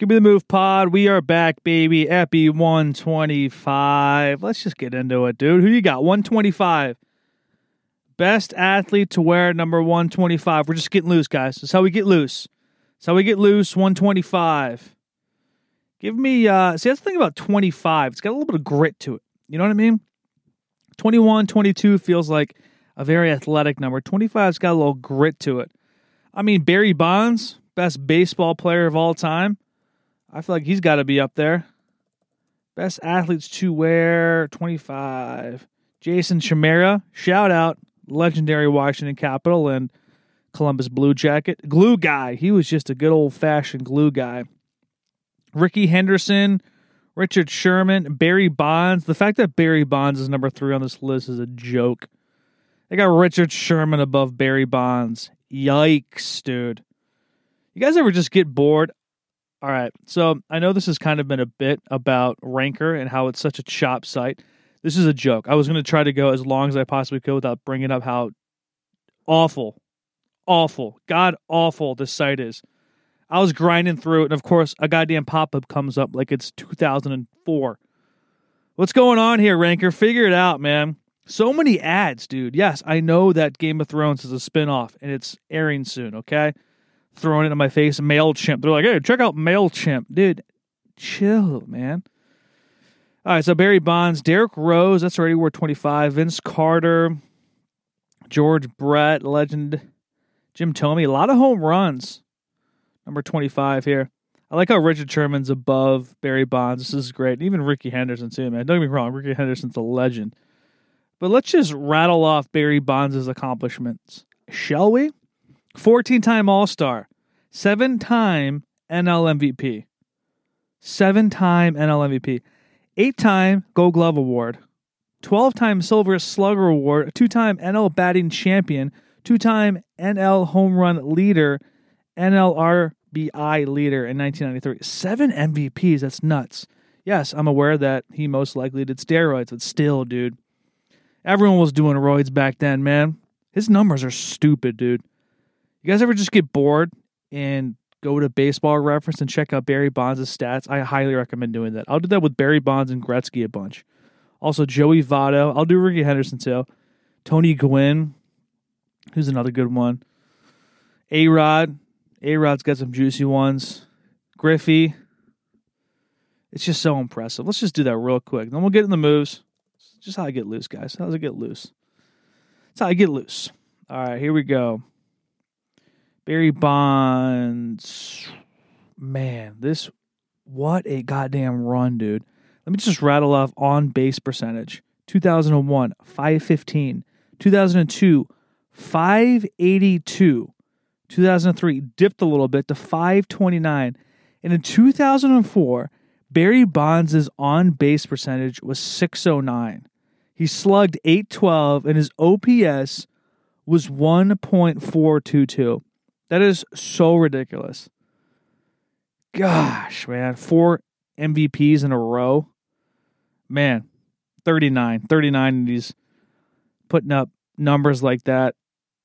Give me the move pod. We are back, baby. Epi 125. Let's just get into it, dude. Who you got? 125. Best athlete to wear number 125. We're just getting loose, guys. That's how we get loose. That's how we get loose. 125. Give me uh see that's the thing about 25. It's got a little bit of grit to it. You know what I mean? 21, 22 feels like a very athletic number. 25's got a little grit to it. I mean, Barry Bonds, best baseball player of all time. I feel like he's got to be up there. Best athletes to wear 25. Jason Chimera, shout out, legendary Washington Capital and Columbus Blue Jacket. Glue guy. He was just a good old fashioned glue guy. Rickey Henderson, Richard Sherman, Barry Bonds. The fact that Barry Bonds is number three on this list is a joke. They got Richard Sherman above Barry Bonds. Yikes, dude. You guys ever just get bored? All right. So I know this has kind of been a bit about Ranker and how it's such a chop site. This is a joke. I was going to try to go as long as I possibly could without bringing up how awful, awful, god awful this site is. I was grinding through it, and of course, a goddamn pop up comes up like it's 2004. What's going on here, Ranker? Figure it out, man. So many ads, dude. Yes, I know that Game of Thrones is a spinoff and it's airing soon, okay? Throwing it in my face, MailChimp. They're like, hey, check out MailChimp. Dude, chill, man. All right, so Barry Bonds, Derrick Rose, that's already worth 25. Vince Carter, George Brett, legend, Jim Thome, a lot of home runs. Number 25 here. I like how Richard Sherman's above Barry Bonds. This is great. Even Rickey Henderson, too, man. Don't get me wrong, Rickey Henderson's a legend. But let's just rattle off Barry Bonds' accomplishments, shall we? 14 time All Star, seven time NL MVP, seven time NL MVP, eight time Gold Glove Award, 12 time Silver Slugger Award, two time NL batting champion, two time NL home run leader, NL RBI leader in 1993. Seven MVPs, that's nuts. Yes, I'm aware that he most likely did steroids, but still, dude. Everyone was doing roids back then, man. His numbers are stupid, dude. You guys ever just get bored and go to baseball reference and check out Barry Bonds' stats? I highly recommend doing that. I'll do that with Barry Bonds and Gretzky a bunch. Also, Joey Votto. I'll do Rickey Henderson too. Tony Gwynn, who's another good one. A Rod. A Rod's got some juicy ones. Griffey. It's just so impressive. Let's just do that real quick. Then we'll get in the moves. It's just how I get loose, guys. How does it get loose? That's how I get loose. All right, here we go. Barry Bonds. Man, this what a goddamn run, dude. Let me just rattle off on base percentage. 2001, 515. 2002, 582. 2003 dipped a little bit to 529. And in 2004, Barry Bonds' on base percentage was 609. He slugged 812 and his OPS was 1.422. That is so ridiculous. Gosh, man. Four MVPs in a row. Man, 39. 39 and he's putting up numbers like that.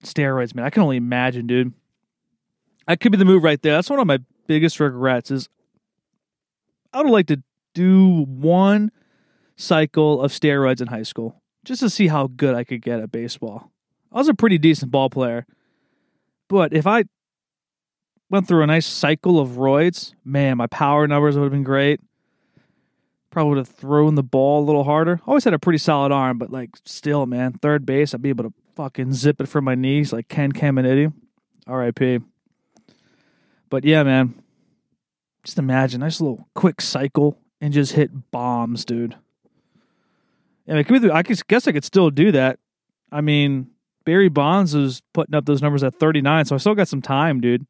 Steroids, man. I can only imagine, dude. That could be the move right there. That's one of my biggest regrets is I would like to do one cycle of steroids in high school just to see how good I could get at baseball. I was a pretty decent ball player. But if I went through a nice cycle of roids, man, my power numbers would have been great. Probably would have thrown the ball a little harder. Always had a pretty solid arm, but like still, man, third base, I'd be able to fucking zip it from my knees like Ken Caminiti. R.I.P. But yeah, man, just imagine nice little quick cycle and just hit bombs, dude. I guess I could still do that. I mean, Barry Bonds is putting up those numbers at 39, so I still got some time, dude.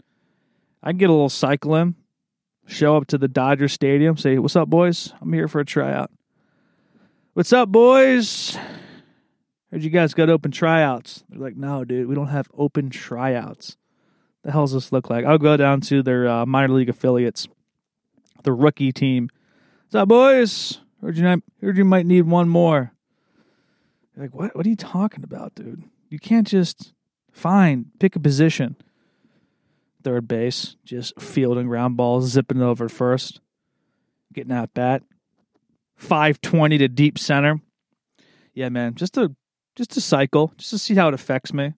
I can get a little cycle in, show up to the Dodger Stadium, say, What's up, boys? I'm here for a tryout. What's up, boys? Heard you guys got open tryouts. They're like, No, dude, we don't have open tryouts. The hell does this look like? I'll go down to their uh, minor league affiliates, the rookie team. What's up, boys? Heard you, not, heard you might need one more. You're like, what? What are you talking about, dude? You can't just find pick a position. Third base, just fielding ground balls, zipping over first, getting at bat. 520 to deep center. Yeah, man, just a just a cycle, just to see how it affects me.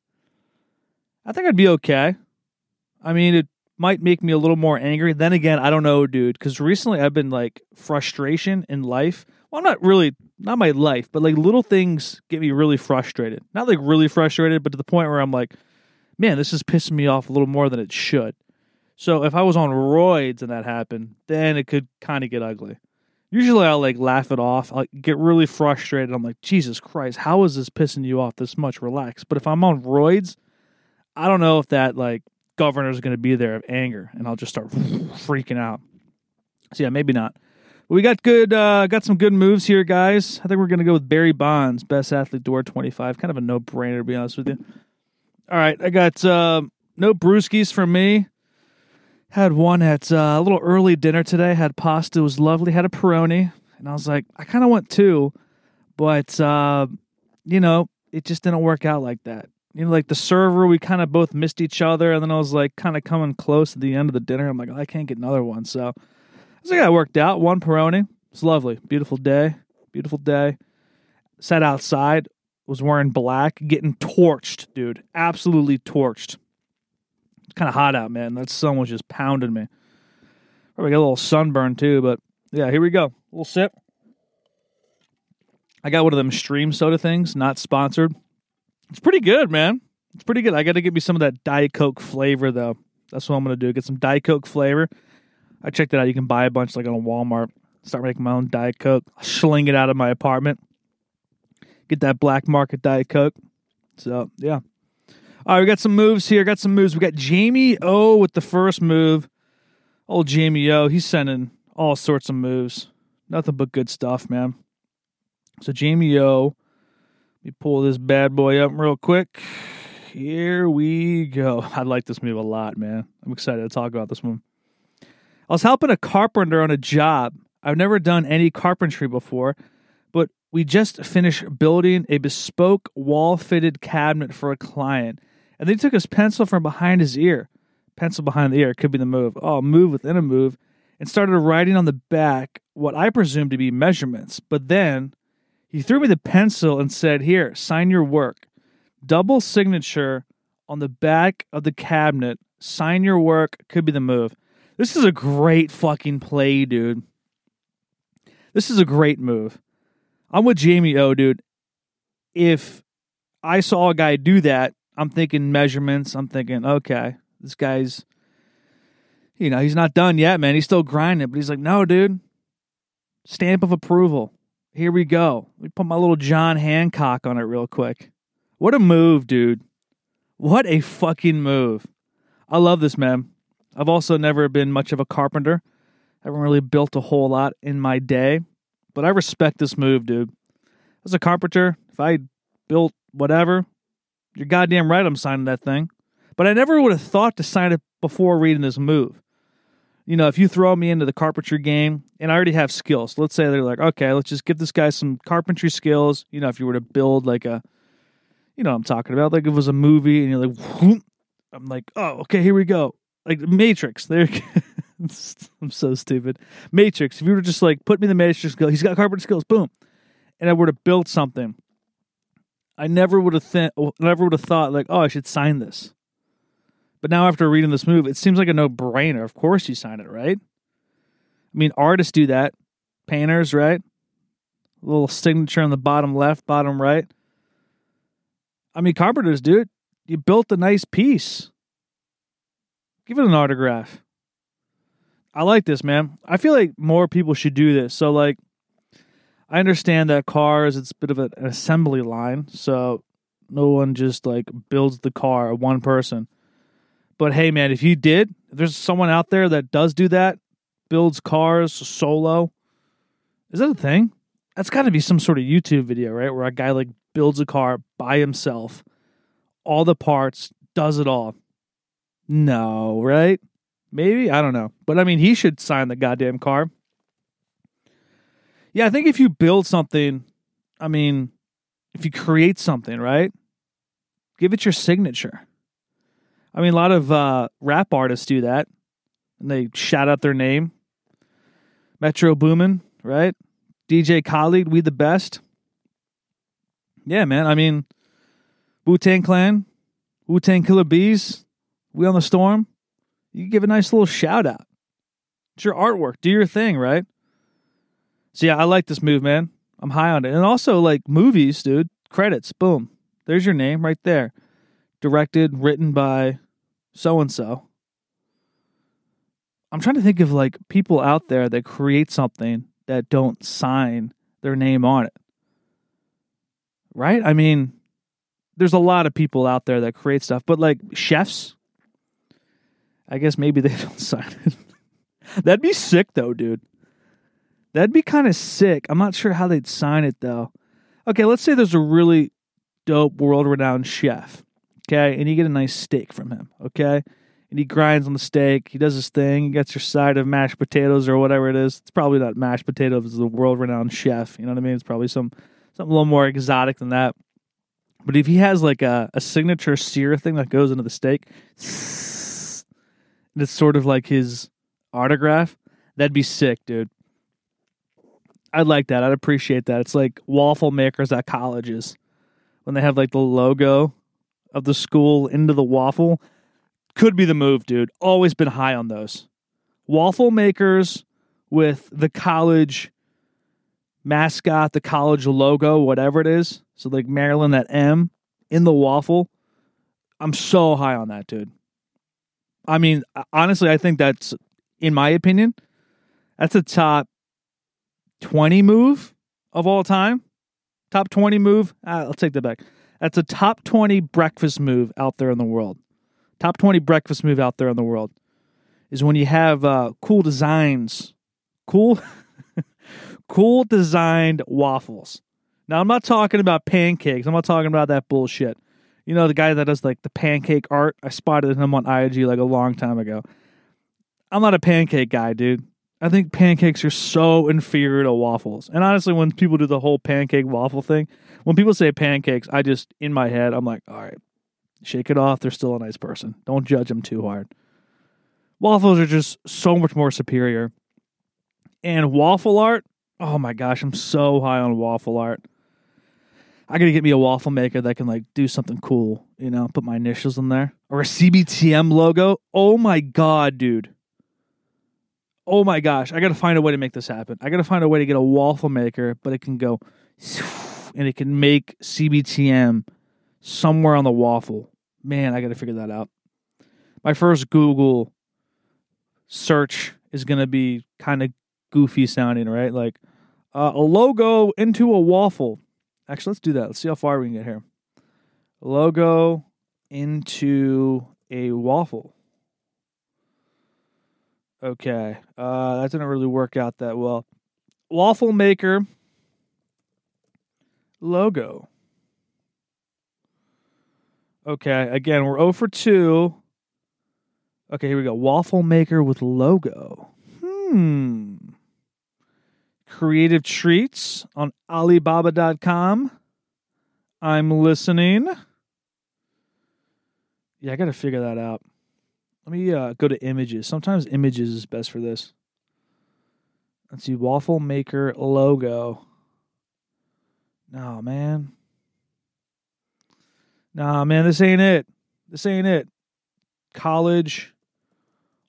I think I'd be okay. I mean, it might make me a little more angry. Then again, I don't know, dude, because recently I've been like frustration in life. Well, I'm not really, not my life, but like little things get me really frustrated. Not like really frustrated, but to the point where I'm like, man, this is pissing me off a little more than it should. So if I was on roids and that happened, then it could kind of get ugly. Usually I'll like laugh it off. I'll get really frustrated. I'm like, Jesus Christ, how is this pissing you off this much? Relax. But if I'm on roids, I don't know if that like governor is going to be there of anger and I'll just start freaking out. So yeah, maybe not. We got good, uh, got some good moves here, guys. I think we're going to go with Barry Bonds, best athlete door 25. Kind of a no brainer, to be honest with you. All right, I got uh, no brewskis for me. Had one at uh, a little early dinner today. Had pasta, it was lovely. Had a Peroni, and I was like, I kind of want two, but uh, you know, it just didn't work out like that. You know, like the server, we kind of both missed each other, and then I was like, kind of coming close at the end of the dinner. I'm like, oh, I can't get another one, so I was like, I worked out. One Peroni, it's lovely, beautiful day, beautiful day. Sat outside, was wearing black, getting torched, dude, absolutely torched It's kind of hot out, man. That sun was just pounding me. Probably got a little sunburn too, but yeah, here we go. A little sip. I got one of them stream soda things, not sponsored. It's pretty good, man. It's pretty good. I got to get me some of that Diet Coke flavor though. That's what I'm gonna do. Get some Diet Coke flavor. I checked it out. You can buy a bunch like on a Walmart. Start making my own Diet Coke. Sling it out of my apartment. Get that black market Diet Coke. So yeah, all right, we got some moves here. Got some moves. We got Jamie O with the first move. Old Jamie O, he's sending all sorts of moves. Nothing but good stuff, man. So Jamie O, let me pull this bad boy up real quick. Here we go. I like this move a lot, man. I'm excited to talk about this one. I was helping a carpenter on a job. I've never done any carpentry before, we just finished building a bespoke wall fitted cabinet for a client. And then he took his pencil from behind his ear. Pencil behind the ear could be the move. Oh, move within a move. And started writing on the back what I presumed to be measurements. But then he threw me the pencil and said, Here, sign your work. Double signature on the back of the cabinet. Sign your work could be the move. This is a great fucking play, dude. This is a great move. I'm with Jamie O, dude. If I saw a guy do that I'm thinking measurements. I'm thinking, okay, this guy's, you know, he's not done yet, man. He's still grinding, but he's like, no, dude, stamp of approval. Here we go. Let me put my little John Hancock on it real quick. What a move, dude. What a fucking move. I love this, man. I've also never been much of a carpenter. I haven't really built a whole lot in my day, but I respect this move, dude. As a carpenter, if I built whatever, you're goddamn right I'm signing that thing. But I never would have thought to sign it before reading this move. You know, if you throw me into the carpentry game and I already have skills, let's say they're like, okay, let's just give this guy some carpentry skills. You know, if you were to build like a, you know, I'm talking about like if it was a movie and you're like, whoop, I'm like, oh, okay, here we go. Like Matrix. There, I'm so stupid. Matrix. If you were just like, put me in the Matrix, skill, he's got carpenter skills, boom, and I were to build something I never would have never would have thought like, oh, I should sign this. But now after reading this move, it seems like a no brainer. Of course you sign it, right? I mean, artists do that, painters, right? A little signature on the bottom left, bottom right. I mean, carpenters, do it. you built a nice piece. Give it an autograph. I like this, man. I feel like more people should do this. So, like, I understand that cars it's a bit of an assembly line, so no one just like builds the car one person. But hey, man, if you did, if there's someone out there that does do that, builds cars solo, is that a thing? That's got to be some sort of YouTube video, right? Where a guy like builds a car by himself, all the parts, does it all. No, right? Maybe I don't know, but I mean, he should sign the goddamn car. Yeah, I think if you build something, I mean, if you create something, right? Give it your signature. I mean, a lot of uh, rap artists do that, and they shout out their name. Metro Boomin, right? DJ Khaled, we the best. Yeah, man. I mean, Wu Tang Clan, Wu Tang Killer Bees, we on the storm. You give a nice little shout out. It's your artwork. Do your thing, right? So yeah, I like this move, man. I'm high on it. And also like movies, dude. Credits, boom. There's your name right there. Directed, written by so and so. I'm trying to think of like people out there that create something that don't sign their name on it. Right? I mean, there's a lot of people out there that create stuff, but like chefs, I guess maybe they don't sign it. That'd be sick though, dude. That'd be kind of sick. I'm not sure how they'd sign it though. Okay, let's say there's a really dope world renowned chef. Okay, and you get a nice steak from him. Okay, and he grinds on the steak. He does his thing. He gets your side of mashed potatoes or whatever it is. It's probably not mashed potatoes. It's the world renowned chef. You know what I mean? It's probably some something a little more exotic than that. But if he has like a, a signature sear thing that goes into the steak, it's sort of like his autograph, that'd be sick, dude. I'd like that. I'd appreciate that. It's like waffle makers at colleges when they have like the logo of the school into the waffle could be the move, dude. Always been high on those. Waffle makers with the college mascot, the college logo, whatever it is. So like Maryland, that M in the waffle. I'm so high on that, dude. I mean, honestly, I think that's, in my opinion, that's a top 20 move of all time. Top 20 move. Ah, I'll take that back. That's a top 20 breakfast move out there in the world top 20 breakfast move out there in the world is when you have uh, cool designs, cool, cool designed waffles. Now, I'm not talking about pancakes. I'm not talking about that bullshit. You know, the guy that does like the pancake art, I spotted him on IG like a long time ago. I'm not a pancake guy, dude. I think pancakes are so inferior to waffles. And honestly, when people do the whole pancake waffle thing, when people say pancakes, I just, in my head, I'm like, all right, Shake it off. They're still a nice person. Don't judge them too hard. Waffles are just so much more superior. And waffle art, oh my gosh, I'm so high on waffle art. I gotta get me a waffle maker that can like do something cool, you know, put my initials in there. Or a CBTM logo. Oh my god, dude. Oh my gosh, I gotta find a way to make this happen. I gotta find a way to get a waffle maker, but it can go and it can make CBTM somewhere on the waffle. Man, I got to figure that out. My first Google search is to be kind of goofy sounding, right? Like uh, a logo into a waffle. Actually, let's do that. Let's see how far we can get here. Logo into a waffle. Okay. Uh, that didn't really work out that well. Waffle maker logo. Okay, again, we're 0 for 2. Okay, here we go. Waffle maker with logo. Hmm. Creative treats on Alibaba.com. I'm listening. Yeah, I got to figure that out. Let me uh, go to images. Sometimes images is best for this. Let's see. Waffle maker logo. No, man. Nah, man, this ain't it. This ain't it. College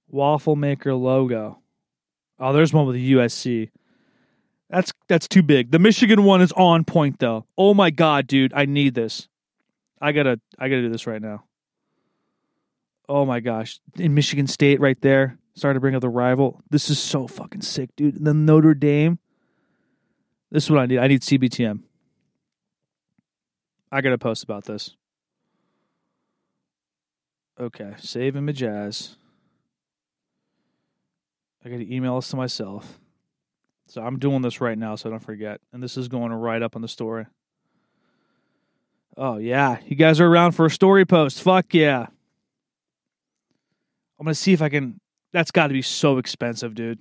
waffle maker logo. Oh, there's one with USC. That's that's too big. The Michigan one is on point though. Oh my god, dude, I need this. I gotta I gotta do this right now. Oh my gosh. In Michigan State right there. Sorry to bring up the rival. This is so fucking sick, dude. The Notre Dame. This is what I need. I need CBTM. I gotta post about this. Okay, save image as. I got to email this to myself. So I'm doing this right now so don't forget. And this is going right up on the story. Oh, yeah. You guys are around for a story post. Fuck yeah. I'm going to see if I can. That's got to be so expensive, dude.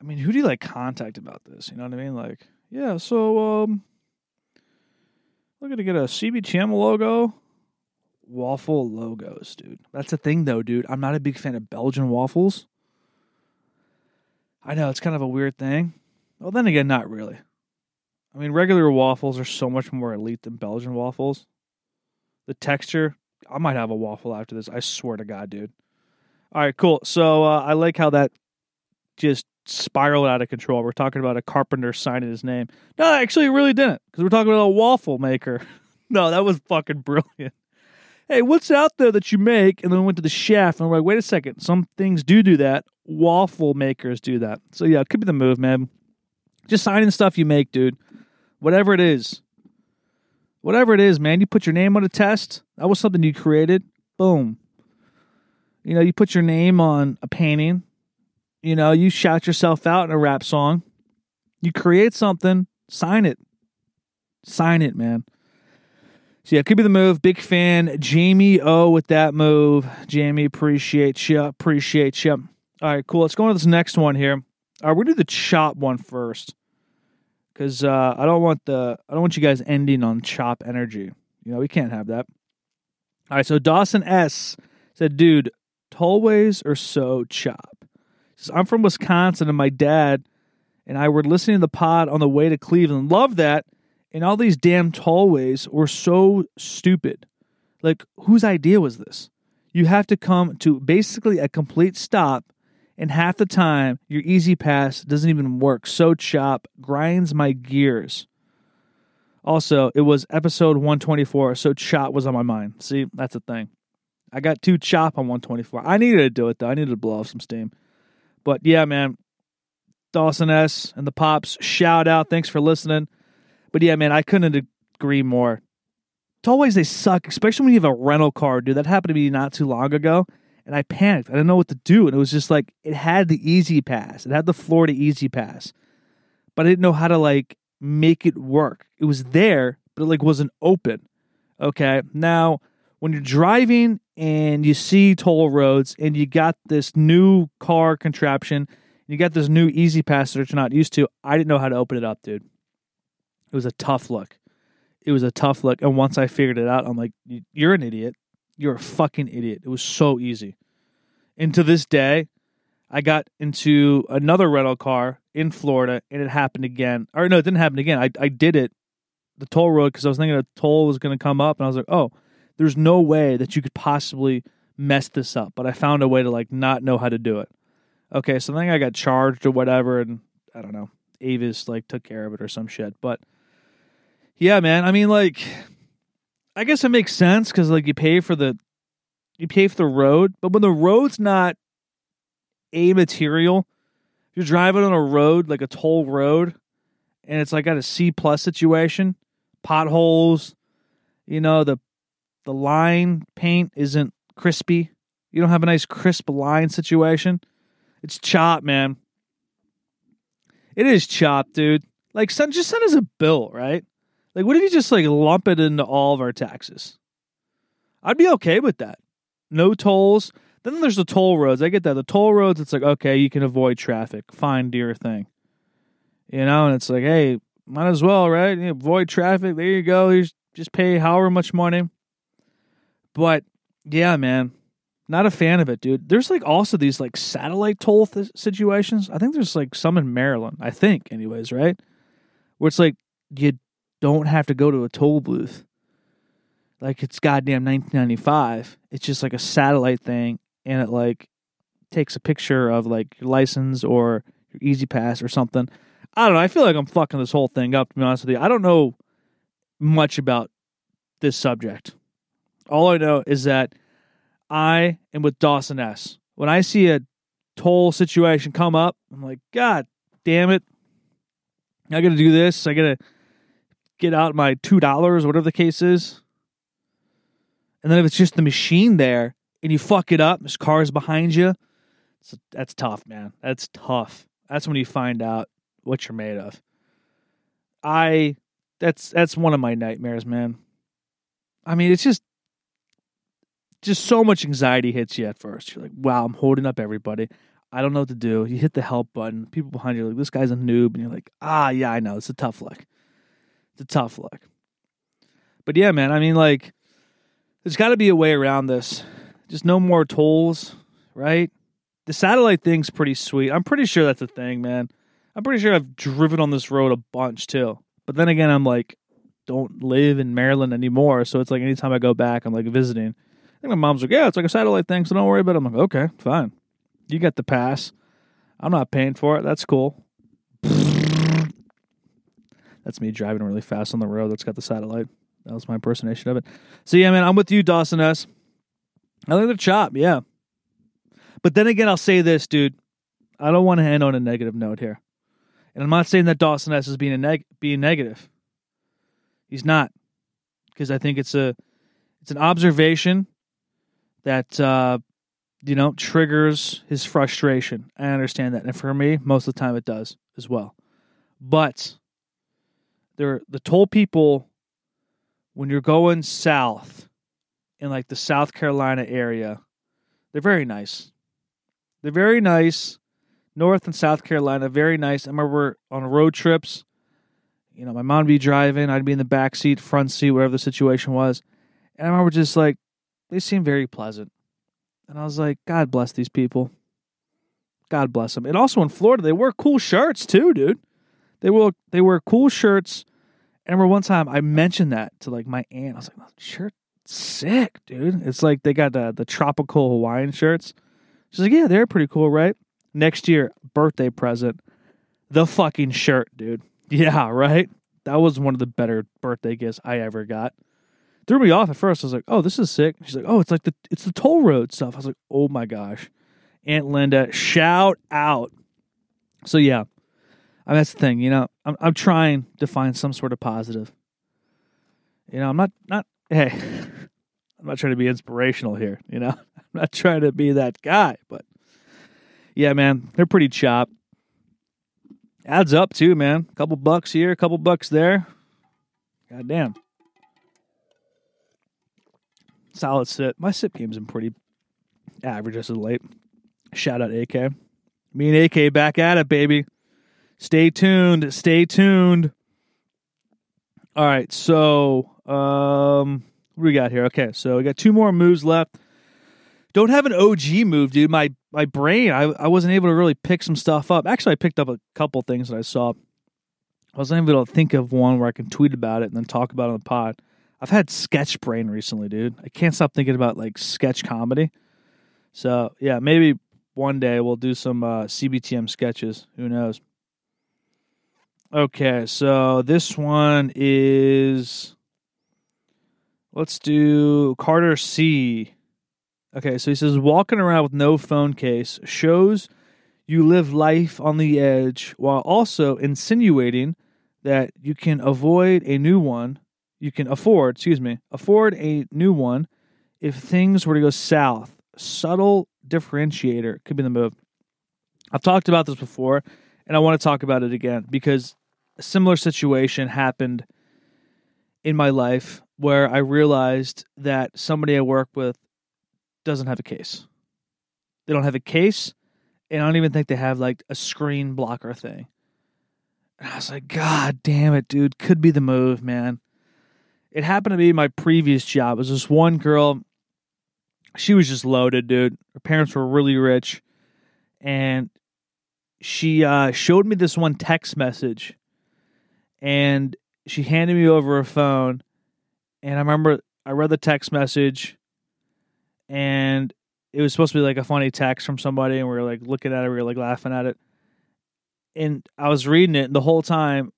I mean, who do you like contact about this? You know what I mean? Like, yeah, so, um, going to get a CBTM logo waffle logos, dude. That's the thing, though, dude. I'm not a big fan of Belgian waffles. I know it's kind of a weird thing. Well, then again, not really. I mean, regular waffles are so much more elite than Belgian waffles. The texture, I might have a waffle after this. I swear to God, dude. All right, cool. So uh, I like how that just spiraled out of control. We're talking about a carpenter signing his name. No, actually, it really didn't because we're talking about a waffle maker. no, that was fucking brilliant. Hey, what's out there that you make? And then we went to the chef and we're like, wait a second. Some things do do that. Waffle makers do that. So yeah, it could be the move, man. Just signing stuff you make, dude. Whatever it is. Whatever it is, man. You put your name on a test. That was something you created. Boom. You know, you put your name on a painting. You know, you shout yourself out in a rap song. You create something, sign it. Sign it, man. So yeah, could be the move. Big fan. Jamie O with that move. Jamie, appreciate you. Appreciate you. All right, cool. Let's go on to this next one here. All right, we're gonna do the chop one first. Cause uh, I don't want the I don't want you guys ending on chop energy. You know, we can't have that. All right, so Dawson S said, dude, tollways are so chop. Says, I'm from Wisconsin and my dad and I were listening to the pod on the way to Cleveland. Love that. And all these damn tollways were so stupid. Like, whose idea was this? You have to come to basically a complete stop, and half the time your E-ZPass doesn't even work. So chop grinds my gears. Also, it was episode 124, so chop was on my mind. See, that's the thing. I got two chop on 124. I needed to do it though. I needed to blow off some steam. But yeah, man, Dawson S and the Pops, shout out. Thanks for listening. But yeah, man, I couldn't agree more. Tollways, they suck, especially when you have a rental car, dude. That happened to me not too long ago, and I panicked. I didn't know what to do. And it was just like, it had the E-ZPass, it had the Florida E-ZPass, but I didn't know how to like make it work. It was there, but it like wasn't open. Okay. Now, when you're driving and you see toll roads and you got this new car contraption, you got this new E-ZPass that you're not used to, I didn't know how to open it up, dude. It was a tough look. It was a tough look. And once I figured it out, I'm like, you're an idiot. You're a fucking idiot. It was so easy. And to this day, I got into another rental car in Florida and it happened again. Or no, it didn't happen again. I, I did it, the toll road, because I was thinking a toll was going to come up. And I was like, oh, there's no way that you could possibly mess this up. But I found a way to like not know how to do it. Okay, so then I got charged or whatever. And I don't know. Avis like took care of it or some shit. But yeah, man. I mean, like, I guess it makes sense because like you pay for the you pay for the road, but when the road's not a material, you're driving on a road like a toll road, and it's like got a C plus situation, potholes, you know the the line paint isn't crispy. You don't have a nice crisp line situation. It's chop, man. It is chop, dude. Like, send just send us a bill, right? Like, what if you just like lump it into all of our taxes? I'd be okay with that. No tolls. Then there's the toll roads. I get that. The toll roads, it's like, okay, you can avoid traffic. Fine, dear thing. You know, and it's like, hey, might as well, right? You avoid traffic. There you go. You just pay however much money. But yeah, man, not a fan of it, dude. There's like also these like satellite toll th- situations. I think there's like some in Maryland. I think, anyways, right? Where it's like you don't have to go to a toll booth. Like it's goddamn 1995. It's just like a satellite thing, and it like takes a picture of like your license or your E-ZPass or something. I don't know. I feel like I'm fucking this whole thing up. To be honest with you, I don't know much about this subject. All I know is that I am with Dawson S. When I see a toll situation come up, I'm like, God damn it. I got to do this. I got to get out my $2, whatever the case is. And then if it's just the machine there and you fuck it up, this car is behind you, that's tough, man. That's tough. That's when you find out what you're made of. I that's that's one of my nightmares, man. I mean, it's just just so much anxiety hits you at first. You're like, wow, I'm holding up everybody. I don't know what to do. You hit the help button. People behind you like, this guy's a noob. And you're like, ah, yeah, I know. It's a tough look. A tough look. But yeah, man, I mean, like, There's got to be a way around this. Just no more tolls, right? The satellite thing's pretty sweet. I'm pretty sure that's a thing, man. I'm pretty sure I've driven on this road a bunch too. But then again, I'm like, don't live in Maryland anymore. So it's like anytime I go back, I'm like visiting. I think my mom's like, yeah, it's like a satellite thing, so don't worry about it. I'm like, okay, fine. You got the pass. I'm not paying for it. That's cool. That's me driving really fast on the road that's got the satellite. That was my impersonation of it. So yeah, man, I'm with you, Dawson S. I think they're chop, yeah. But then again, I'll say this, dude. I don't want to end on a negative note here. And I'm not saying that Dawson S is being a neg- being negative. He's not. Because I think it's a it's an observation that uh you know triggers his frustration. I understand that. And for me, most of the time it does as well. But there the toll people when you're going south in like the South Carolina area, they're very nice. They're very nice. North and South Carolina, very nice. I remember on road trips, you know, my mom would be driving, I'd be in the back seat, front seat, whatever the situation was. And I remember just like, they seemed very pleasant. And I was like, God bless these people. God bless them. And also in Florida, they wear cool shirts too, dude. They will they wear cool shirts. I remember one time I mentioned that to like my aunt. I was like, shirt sick, dude. It's like they got the, the tropical Hawaiian shirts. She's like, yeah, they're pretty cool, right? Next year, birthday present, the fucking shirt, dude. Yeah, right? That was one of the better birthday gifts I ever got. Threw me off at first. I was like, oh, this is sick. She's like, oh, it's like the it's the toll road stuff. I was like, oh my gosh. Aunt Linda, shout out. So yeah. I mean, that's the thing, you know. I'm I'm trying to find some sort of positive. You know, I'm not not hey, I'm not trying to be inspirational here, you know. I'm not trying to be that guy, but yeah, man, they're pretty chop. Adds up too, man. A couple bucks here, a couple bucks there. God damn. Solid sit. My sit game's been pretty average as of late. Shout out AK. Me and AK back at it, baby. Stay tuned. Stay tuned. All right, so um what we got here? Okay, so we got two more moves left. Don't have an OG move, dude. My my brain, I, I wasn't able to really pick some stuff up. Actually, I picked up a couple things that I saw. I wasn't able to think of one where I can tweet about it and then talk about it on the pod. I've had sketch brain recently, dude. I can't stop thinking about like sketch comedy. So yeah, maybe one day we'll do some uh, CBTM sketches. Who knows? Okay, so this one is. Let's do Carter C. Okay, so he says walking around with no phone case shows you live life on the edge while also insinuating that you can avoid a new one. You can afford, excuse me, afford a new one if things were to go south. Subtle differentiator could be the move. I've talked about this before, and I want to talk about it again because a similar situation happened in my life where I realized that somebody I work with doesn't have a case. They don't have a case, and I don't even think they have like a screen blocker thing. And I was like, God damn it, dude, could be the move, man. It happened to be my previous job. It was this one girl. She was just loaded, dude. Her parents were really rich. And she uh, showed me this one text message and she handed me over her phone and i remember i read the text message and it was supposed to be like a funny text from somebody and we were like looking at it we were like laughing at it. And i was reading it and the whole time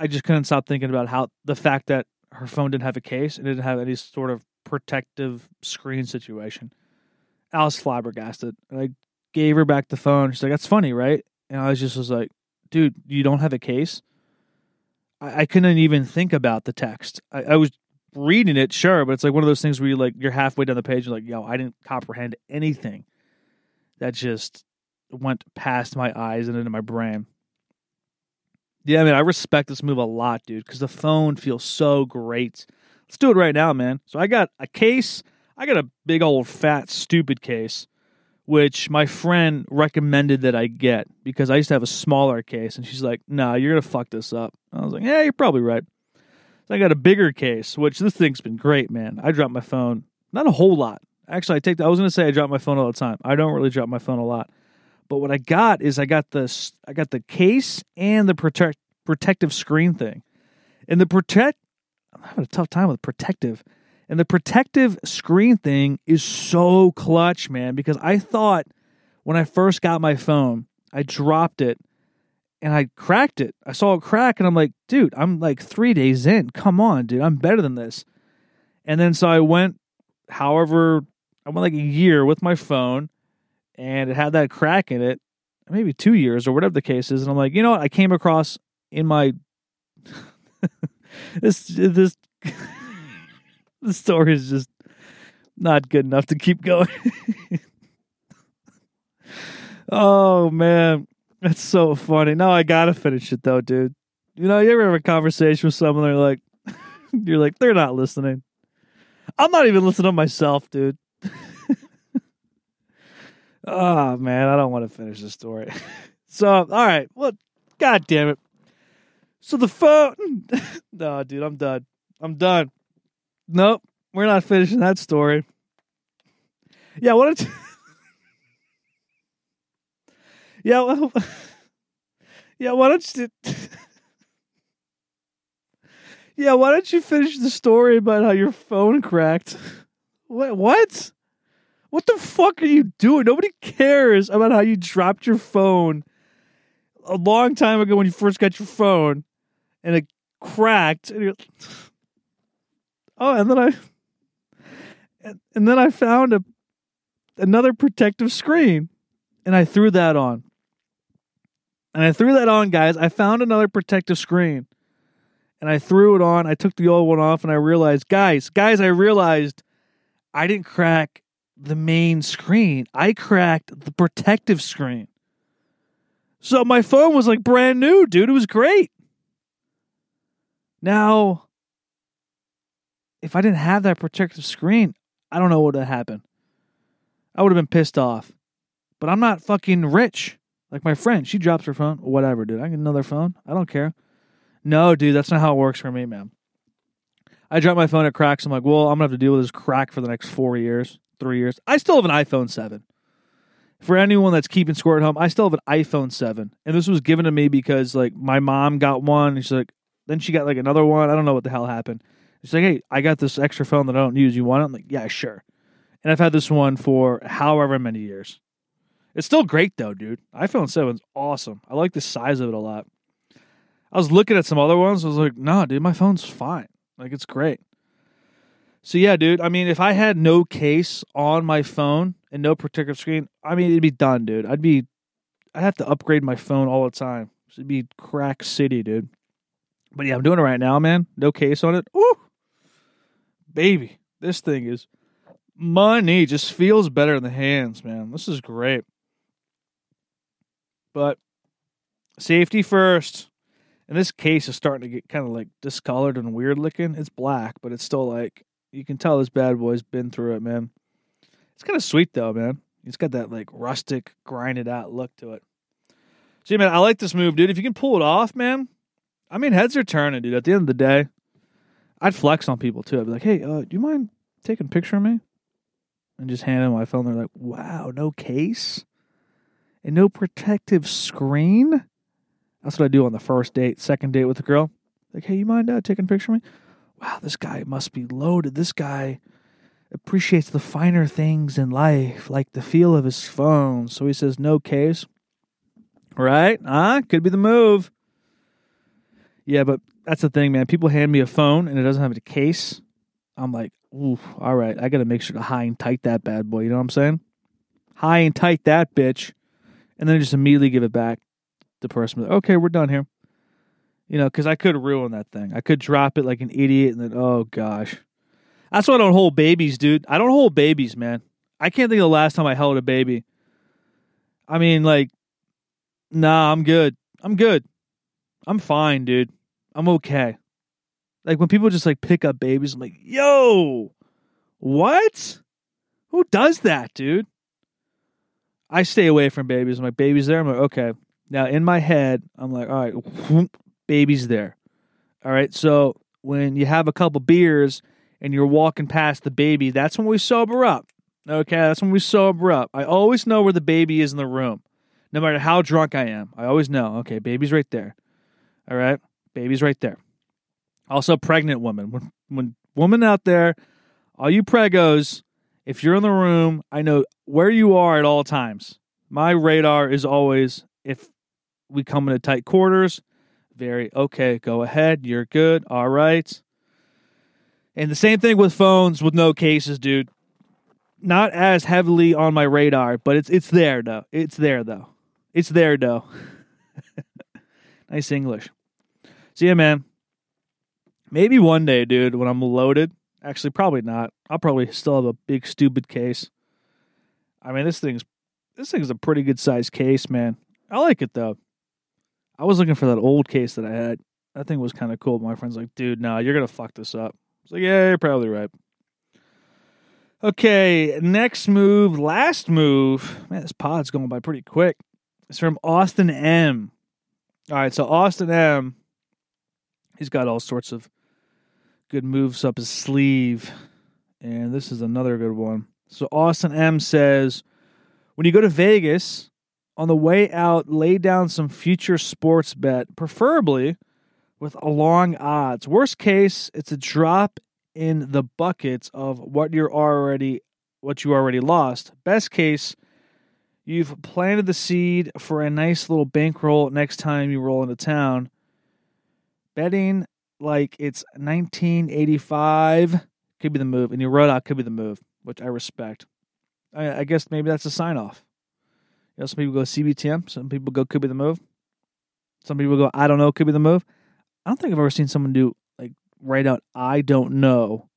i just couldn't stop thinking about how the fact that her phone didn't have a case and didn't have any sort of protective screen situation. I was flabbergasted. And i gave her back the phone. She's like that's funny right? And i was just was like dude you don't have a case I, I couldn't even think about the text. I, I, was reading it, sure, but it's like one of those things where you like you're halfway down the page, and like, yo, I didn't comprehend anything. That just went past my eyes and into my brain. Yeah, I mean, I respect this move a lot, dude, because the phone feels so great. Let's do it right now, man. So I got a case. I got a big old fat stupid case which my friend recommended that I get because I used to have a smaller case. And she's like, nah, you're going to fuck this up. I was like, yeah, you're probably right. So I got a bigger case, which this thing's been great, man. I dropped my phone Not a whole lot. Actually, I take. I was to say I drop my phone all the time. I don't really drop my phone a lot. But what I got is I got the I got the case and the protect protective screen thing. And the protect I'm having a tough time with protective. And the protective screen thing is so clutch, man, because I thought when I first got my phone, I dropped it and I cracked it. I saw it crack and I'm like, dude, I'm like three days in. Come on, dude. I'm better than this. And then so I went, however, I went like a year with my phone and it had that crack in it, maybe two years or whatever the case is. And I'm like, you know what? I came across in my this this the story is just not good enough to keep going. oh man, that's so funny. No, I gotta finish it though, dude. You know, you ever have a conversation with someone, they're like, you're like, they're not listening. I'm not even listening to myself, dude. oh man, I don't want to finish the story. so, all right, well, god damn it. So the phone. no, dude, I'm done. I'm done. Nope, we're not finishing that story. Yeah, what? yeah, well, yeah, why don't you? yeah, why don't you finish the story about how your phone cracked? What? What? What the fuck are you doing? Nobody cares about how you dropped your phone a long time ago when you first got your phone and it cracked. And oh, and then I and, then I found a another protective screen, and I threw that on. And I threw that on, guys. I found another protective screen, and I threw it on. I took the old one off, and I realized, guys, guys, I realized I didn't crack the main screen. I cracked the protective screen. So my phone was like brand new, dude. It was great. Now, if I didn't have that protective screen, I don't know what would have happened. I would have been pissed off. But I'm not fucking rich. Like my friend, she drops her phone. Whatever, dude. I get another phone. I don't care. No, dude, that's not how it works for me, man. I drop my phone, it cracks. I'm like, well, I'm gonna have to deal with this crack for the next four years, three years. I still have an iPhone 7. For anyone that's keeping score at home, I still have an iPhone 7. And this was given to me because like my mom got one and she's like, then she got like another one. I don't know what the hell happened. She's like, hey, I got this extra phone that I don't use. You want it? I'm like, yeah, sure. And I've had this one for however many years. It's still great though, dude. iPhone 7's awesome. I like the size of it a lot. I was looking at some other ones. I was like, nah, dude, my phone's fine. Like, it's great. So, yeah, dude, I mean, if I had no case on my phone and no protective screen, I mean, it'd be done, dude. I'd be, I'd have to upgrade my phone all the time. It'd be crack city, dude. But yeah, I'm doing it right now, man. No case on it. Ooh, baby, this thing is money. Just feels better in the hands, man. This is great. But safety first. And this case is starting to get kind of like discolored and weird looking. It's black, but it's still like you can tell this bad boy's been through it, man. It's kind of sweet though, man. It's got that like rustic, grinded out look to it. See, man, I like this move, dude. If you can pull it off, man, I mean, heads are turning, dude. At the end of the day, I'd flex on people too. I'd be like, "Hey, uh, do you mind taking a picture of me?" And just hand them my phone. They're like, "Wow, no case and no protective screen." That's what I do on the first date, second date with a girl. Like, "Hey, you mind uh, taking a picture of me?" Wow, this guy must be loaded. This guy appreciates the finer things in life, like the feel of his phone. So he says, "No case." Right? Ah, huh? could be the move. Yeah, but that's the thing, man. People hand me a phone and it doesn't have a case. I'm like, ooh, all right, I got to make sure to high and tight that bad boy. You know what I'm saying? High and tight that bitch, and then just immediately give it back. To the person, like, okay, we're done here. You know, because I could ruin that thing. I could drop it like an idiot, and then oh gosh, that's why I don't hold babies, dude. I don't hold babies, man. I can't think of the last time I held a baby. I mean, like, nah, I'm good. I'm good. I'm fine, dude. I'm okay. Like when people just like pick up babies, I'm like, yo, what? Who does that, dude? I stay away from babies. I'm like, baby's there. I'm like, okay. Now in my head, I'm like, all right, whoop, baby's there. All right. So when you have a couple beers and you're walking past the baby, that's when we sober up. Okay, that's when we sober up. I always know where the baby is in the room, no matter how drunk I am. I always know. Okay, baby's right there. All right, baby's right there. Also, pregnant woman. When when woman out there, all you pregos, if you're in the room, I know where you are at all times. My radar is always if we come into tight quarters. Very okay. Go ahead. You're good. All right. And the same thing with phones with no cases, dude. Not as heavily on my radar, but it's it's there though. It's there though. It's there though. nice English. So yeah, man. Maybe one day, dude, when I'm loaded. Actually, probably not. I'll probably still have a big stupid case. I mean, this thing's this thing's a pretty good sized case, man. I like it though. I was looking for that old case that I had. That thing was kind of cool. My friend's like, dude, nah, you're gonna fuck this up. I like, yeah, you're probably right. Okay, next move, last move. Man, this pod's going by pretty quick. It's from Austin M. All right, so Austin M. He's got all sorts of good moves up his sleeve, and this is another good one. So Austin M says, when you go to Vegas, on the way out, lay down some future sports bet, preferably with a long odds. Worst case, it's a drop in the buckets of what you're already what you already lost. Best case, you've planted the seed for a nice little bankroll next time you roll into town. Betting like it's 1985 could be the move, and you wrote out could be the move, which I respect. I, I guess maybe that's a sign off. You know, some people go CBTM, some people go could be the move. Some people go I don't know could be the move. I don't think I've ever seen someone do like write out I don't know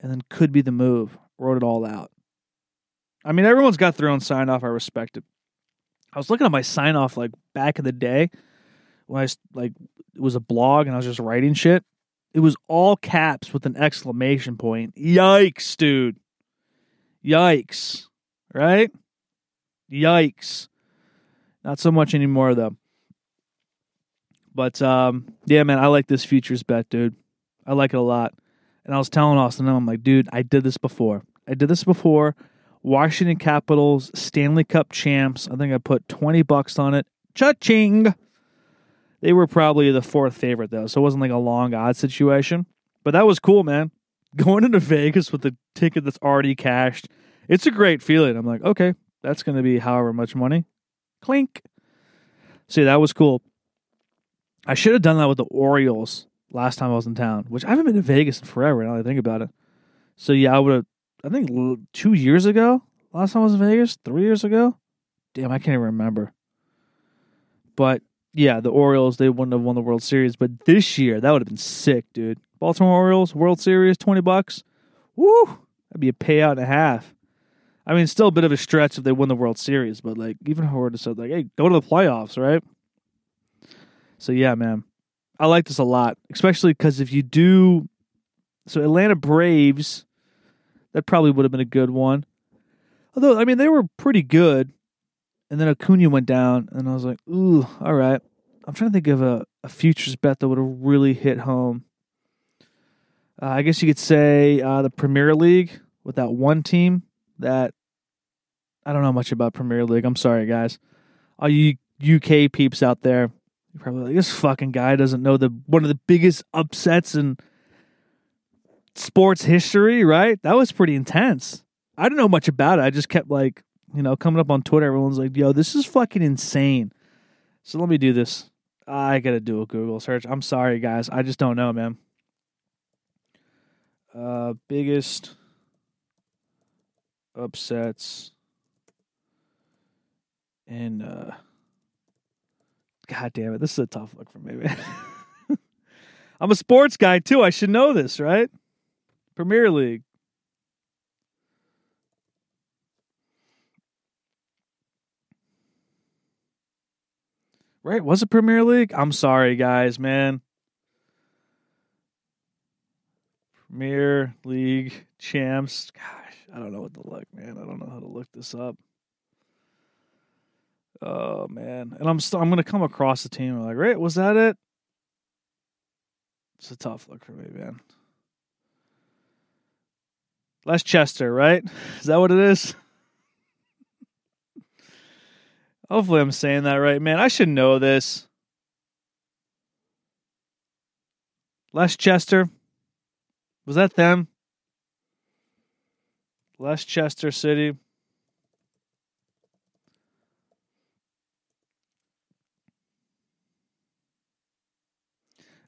and then could be the move. Wrote it all out. I mean, everyone's got their own sign off. I respect it. I was looking at my sign off like back in the day when I like it was a blog and I was just writing shit. It was all caps with an exclamation point. Yikes, dude. Yikes. Right? Yikes. Not so much anymore though. But um, yeah, man, I like this futures bet, dude. I like it a lot. And I was telling Austin, I'm like, dude, I did this before. I did this before. Washington Capitals, Stanley Cup champs. I think I put 20 bucks on it. Cha-ching. They were probably the fourth favorite though, so it wasn't like a long odd situation. But that was cool, man. Going into Vegas with a ticket that's already cashed. It's a great feeling. I'm like, okay, that's going to be however much money. Clink. See, that was cool. I should have done that with the Orioles last time I was in town, which I haven't been to Vegas in forever now that I think about it. So yeah, I would have, I think two years ago, last time I was in Vegas, three years ago. Damn, I can't even remember. But yeah, the Orioles, they wouldn't have won the World Series. But this year, that would have been sick, dude. Baltimore Orioles, World Series, 20 bucks. Woo! That'd be a payout and a half. I mean, still a bit of a stretch if they win the World Series, but like, even I to say, like, hey, go to the playoffs, right? So yeah, man, I like this a lot, especially because if you do, so Atlanta Braves, that probably would have been a good one. Although I mean they were pretty good, and then Acuna went down, and I was like, ooh, all right. I'm trying to think of a, a futures bet that would have really hit home. Uh, I guess you could say uh, the Premier League with that one team that I don't know much about Premier League. I'm sorry, guys. All you UK peeps out there, you're probably like, this fucking guy doesn't know the one of the biggest upsets in sports history, right? That was pretty intense. I don't know much about it. I just kept like, you know, coming up on Twitter. Everyone's like, yo, this is fucking insane. So let me do this. I gotta do a Google search. I'm sorry, guys. I just don't know, man. Uh, biggest upsets and uh God damn it, this is a tough look for me, man. I'm a sports guy too. I should know this, right? Premier League. Right? Was it Premier League? I'm sorry, guys, man. Premier League champs. Gosh, I don't know what to look, man. I don't know how to look this up. Oh man, and I'm I'm gonna come across the team. I'm like, right, was that it? It's a tough look for me, man. Les Chester, right? Is that what it is? Hopefully, I'm saying that right, man. I should know this. Leicester, Was that them? Leicester City.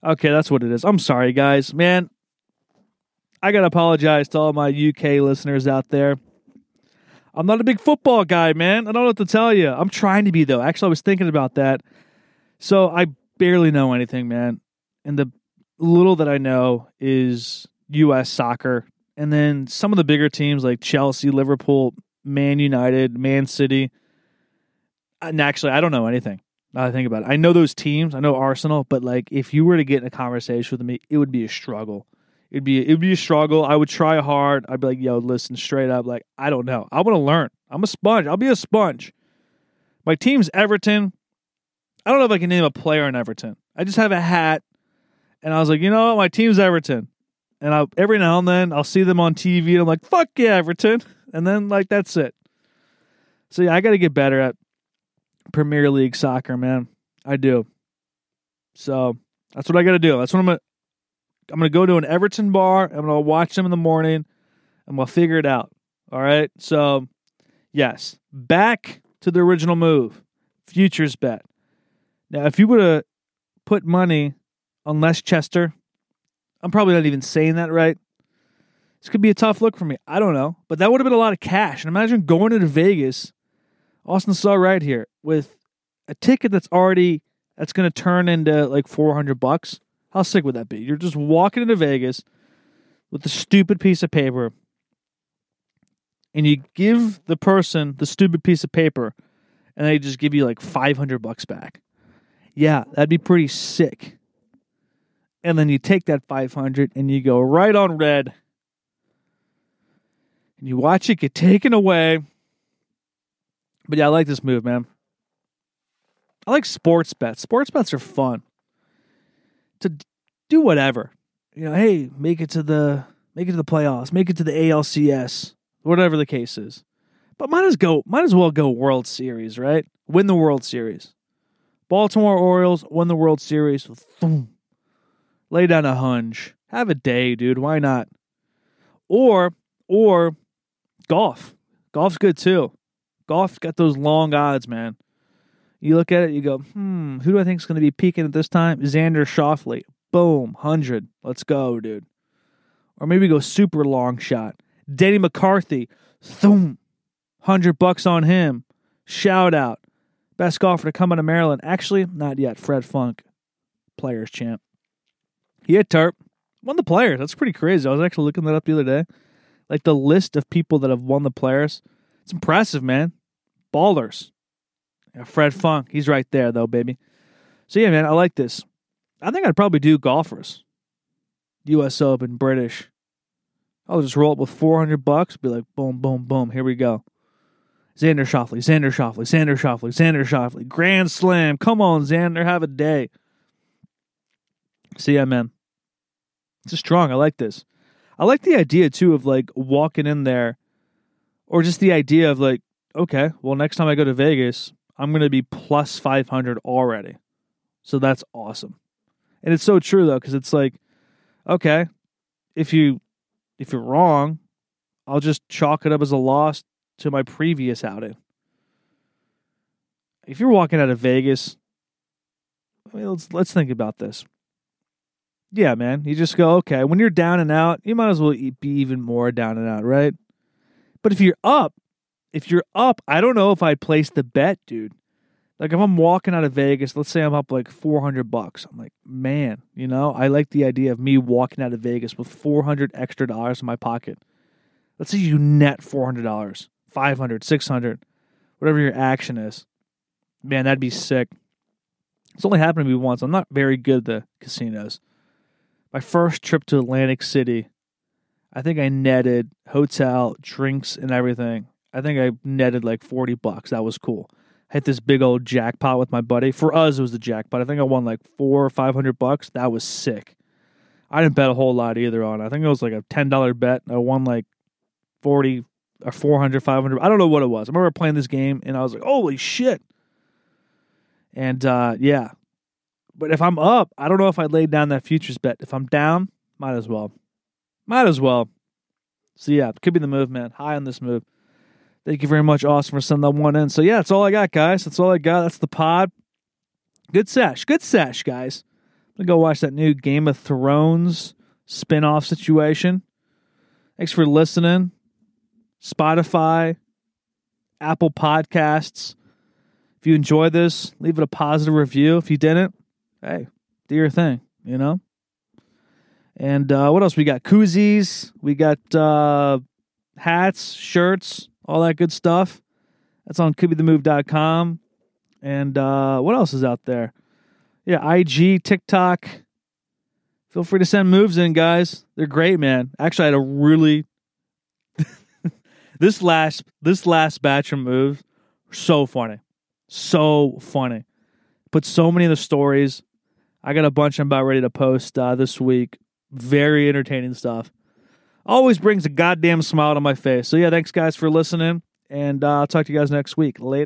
Okay, that's what it is. I'm sorry, guys. Man, I got to apologize to all my UK listeners out there. I'm not a big football guy, man. I don't know what to tell you. I'm trying to be, though. Actually, I was thinking about that. So I barely know anything, man. And the little that I know is U.S. soccer. And then some of the bigger teams like Chelsea, Liverpool, Man United, Man City. And actually, I don't know anything. Now I think about it. I know those teams. I know Arsenal, but like if you were to get in a conversation with me, it would be a struggle. It'd be it'd be a struggle. I would try hard. I'd be like, yo, listen, straight up, like, I don't know. I want to learn. I'm a sponge. I'll be a sponge. My team's Everton. I don't know if I can name a player in Everton. I just have a hat. And I was like, you know what? My team's Everton. And I every now and then I'll see them on TV and I'm like, fuck yeah, Everton. And then like that's it. So yeah, I gotta get better at Premier League soccer, man. I do. So that's what I got to do. That's what I'm gonna. I'm gonna go to an Everton bar. I'm gonna watch them in the morning, and we'll figure it out. All right. So, yes, back to the original move, futures bet. Now, if you would have put money on Les Chester, I'm probably not even saying that right. This could be a tough look for me. I don't know, but that would have been a lot of cash. And imagine going into Vegas Austin saw right here with a ticket that's already that's going to turn into like 400 bucks. How sick would that be? You're just walking into Vegas with a stupid piece of paper and you give the person the stupid piece of paper and they just give you like 500 bucks back. Yeah, that'd be pretty sick. And then you take that 500 and you go right on red and you watch it get taken away but yeah, I like this move, man. I like sports bets. Sports bets are fun. To do whatever. You know, hey, make it to the make it to the playoffs, make it to the ALCS, whatever the case is. But might as go might as well go World Series, right? Win the World Series. Baltimore Orioles win the World Series. Lay down a hunch. Have a day, dude. Why not? Or or golf. Golf's good too. Golf's got those long odds, man. You look at it, you go, hmm, who do I think is going to be peaking at this time? Xander Schauffele. Boom, 100. Let's go, dude. Or maybe go super long shot. Denny McCarthy. Thoom. 100 bucks on him. Shout out. Best golfer to come out of Maryland. Actually, not yet. Fred Funk. Players champ. Yeah, Tarp. Won the players. That's pretty crazy. I was actually looking that up the other day. Like the list of people that have won the players. It's impressive, man ballers. Yeah, Fred Funk, he's right there though, baby. So yeah, man, I like this. I think I'd probably do golfers. U.S. Open, British. I'll just roll up with four hundred bucks. Be like, boom, boom, boom. Here we go. Xander Schauffele, Xander Schauffele, Xander Schauffele, Xander Schauffele. Grand Slam. Come on, Xander, have a day. See yeah, man. It's strong. I like this. I like the idea too of like walking in there, or just the idea of like okay, well, next time I go to Vegas, I'm to be plus 500 already. So that's awesome. And it's so true though cuz it's like okay, if you if you're wrong, I'll just chalk it up as a loss to my previous outing. If you're walking out of Vegas, I mean, let's let's think about this. Yeah, man, you just go okay. When you're down and out, you might as well be even more down and out, right? But if you're up, if you're up, I don't know if I'd place the bet, dude. Like if I'm walking out of Vegas, let's say I'm up like 400 bucks. I'm like, man, you know, I like the idea of me walking out of Vegas with 400 extra dollars in my pocket. Let's say you net $400, 500, 600, whatever your action is. Man, that'd be sick. It's only happened to me once. I'm not very good at the casinos. My first trip to Atlantic City, I think I netted hotel, drinks, and everything. I think I netted like 40 bucks. That was cool. Hit this big old jackpot with my buddy. For us, it was the jackpot. I think I won like four or 500 bucks. That was sick. I didn't bet a whole lot either on it. I think it was like a $10 bet. I won like 40 or 400, 500. I don't know what it was. I remember playing this game and I was like, holy shit. And uh, yeah. But if I'm up, I don't know if I'd lay down that futures bet. If I'm down, might as well. Might as well. So yeah, could be the move, man. High on this move. Thank you very much, Austin, for sending that one in. So yeah, that's all I got, guys. That's all I got. That's the pod. Good sesh. Good sesh, guys. I'm gonna go watch that new Game of Thrones spin-off situation. Thanks for listening. Spotify, Apple Podcasts. If you enjoy this, leave it a positive review. If you didn't, hey, do your thing, you know? And uh, what else? We got koozies, we got uh, hats, shirts, all that good stuff. That's on couldbethemove.com. And uh, what else is out there? Yeah, IG, TikTok. Feel free to send moves in, guys. They're great, man. Actually, I had a really this last this last batch of moves so funny, so funny. Put so many of the stories. I got a bunch I'm about ready to post uh, this week. Very entertaining stuff. Always brings a goddamn smile to my face. So yeah, thanks guys for listening, and uh, I'll talk to you guys next week. Later.